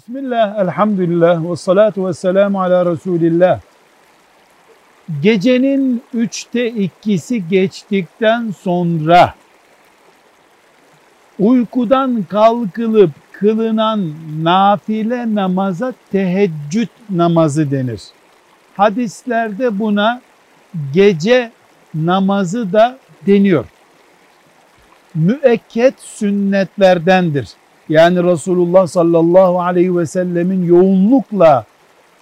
Bismillah, elhamdülillah ve salatu ve selamu ala Resulillah. Gecenin üçte ikisi geçtikten sonra uykudan kalkılıp kılınan nafile namaza teheccüd namazı denir. Hadislerde buna gece namazı da deniyor. Müekket sünnetlerdendir. Yani Resulullah sallallahu aleyhi ve sellemin yoğunlukla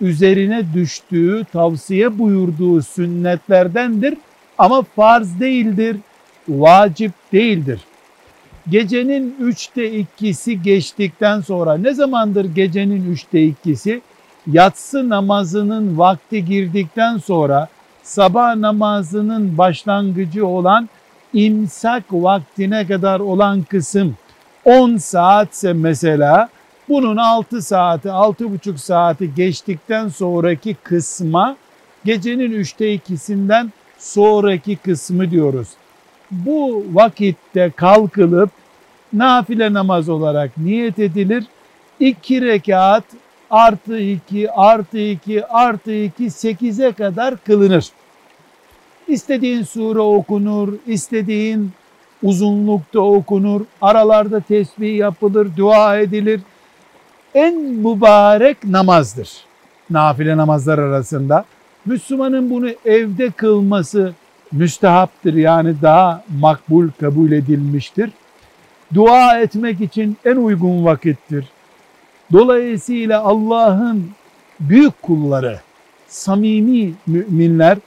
üzerine düştüğü, tavsiye buyurduğu sünnetlerdendir ama farz değildir, vacip değildir. Gecenin üçte ikisi geçtikten sonra ne zamandır gecenin üçte ikisi? Yatsı namazının vakti girdikten sonra sabah namazının başlangıcı olan imsak vaktine kadar olan kısım 10 saatse mesela bunun 6 saati, 6,5 saati geçtikten sonraki kısma gecenin üçte ikisinden sonraki kısmı diyoruz. Bu vakitte kalkılıp nafile namaz olarak niyet edilir. 2 rekat artı 2 artı 2 artı 2 8'e kadar kılınır. İstediğin sure okunur, istediğin uzunlukta okunur, aralarda tesbih yapılır, dua edilir. En mübarek namazdır. Nafile namazlar arasında. Müslümanın bunu evde kılması müstehaptır. Yani daha makbul kabul edilmiştir. Dua etmek için en uygun vakittir. Dolayısıyla Allah'ın büyük kulları, samimi müminler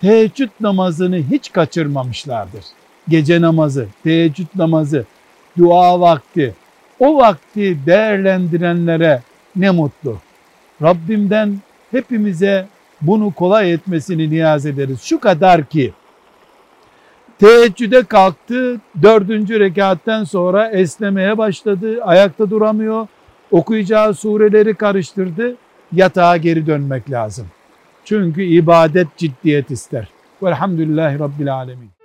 teheccüd namazını hiç kaçırmamışlardır gece namazı, teheccüd namazı, dua vakti, o vakti değerlendirenlere ne mutlu. Rabbimden hepimize bunu kolay etmesini niyaz ederiz. Şu kadar ki teheccüde kalktı, dördüncü rekatten sonra esnemeye başladı, ayakta duramıyor, okuyacağı sureleri karıştırdı, yatağa geri dönmek lazım. Çünkü ibadet ciddiyet ister. Velhamdülillahi Rabbil Alemin.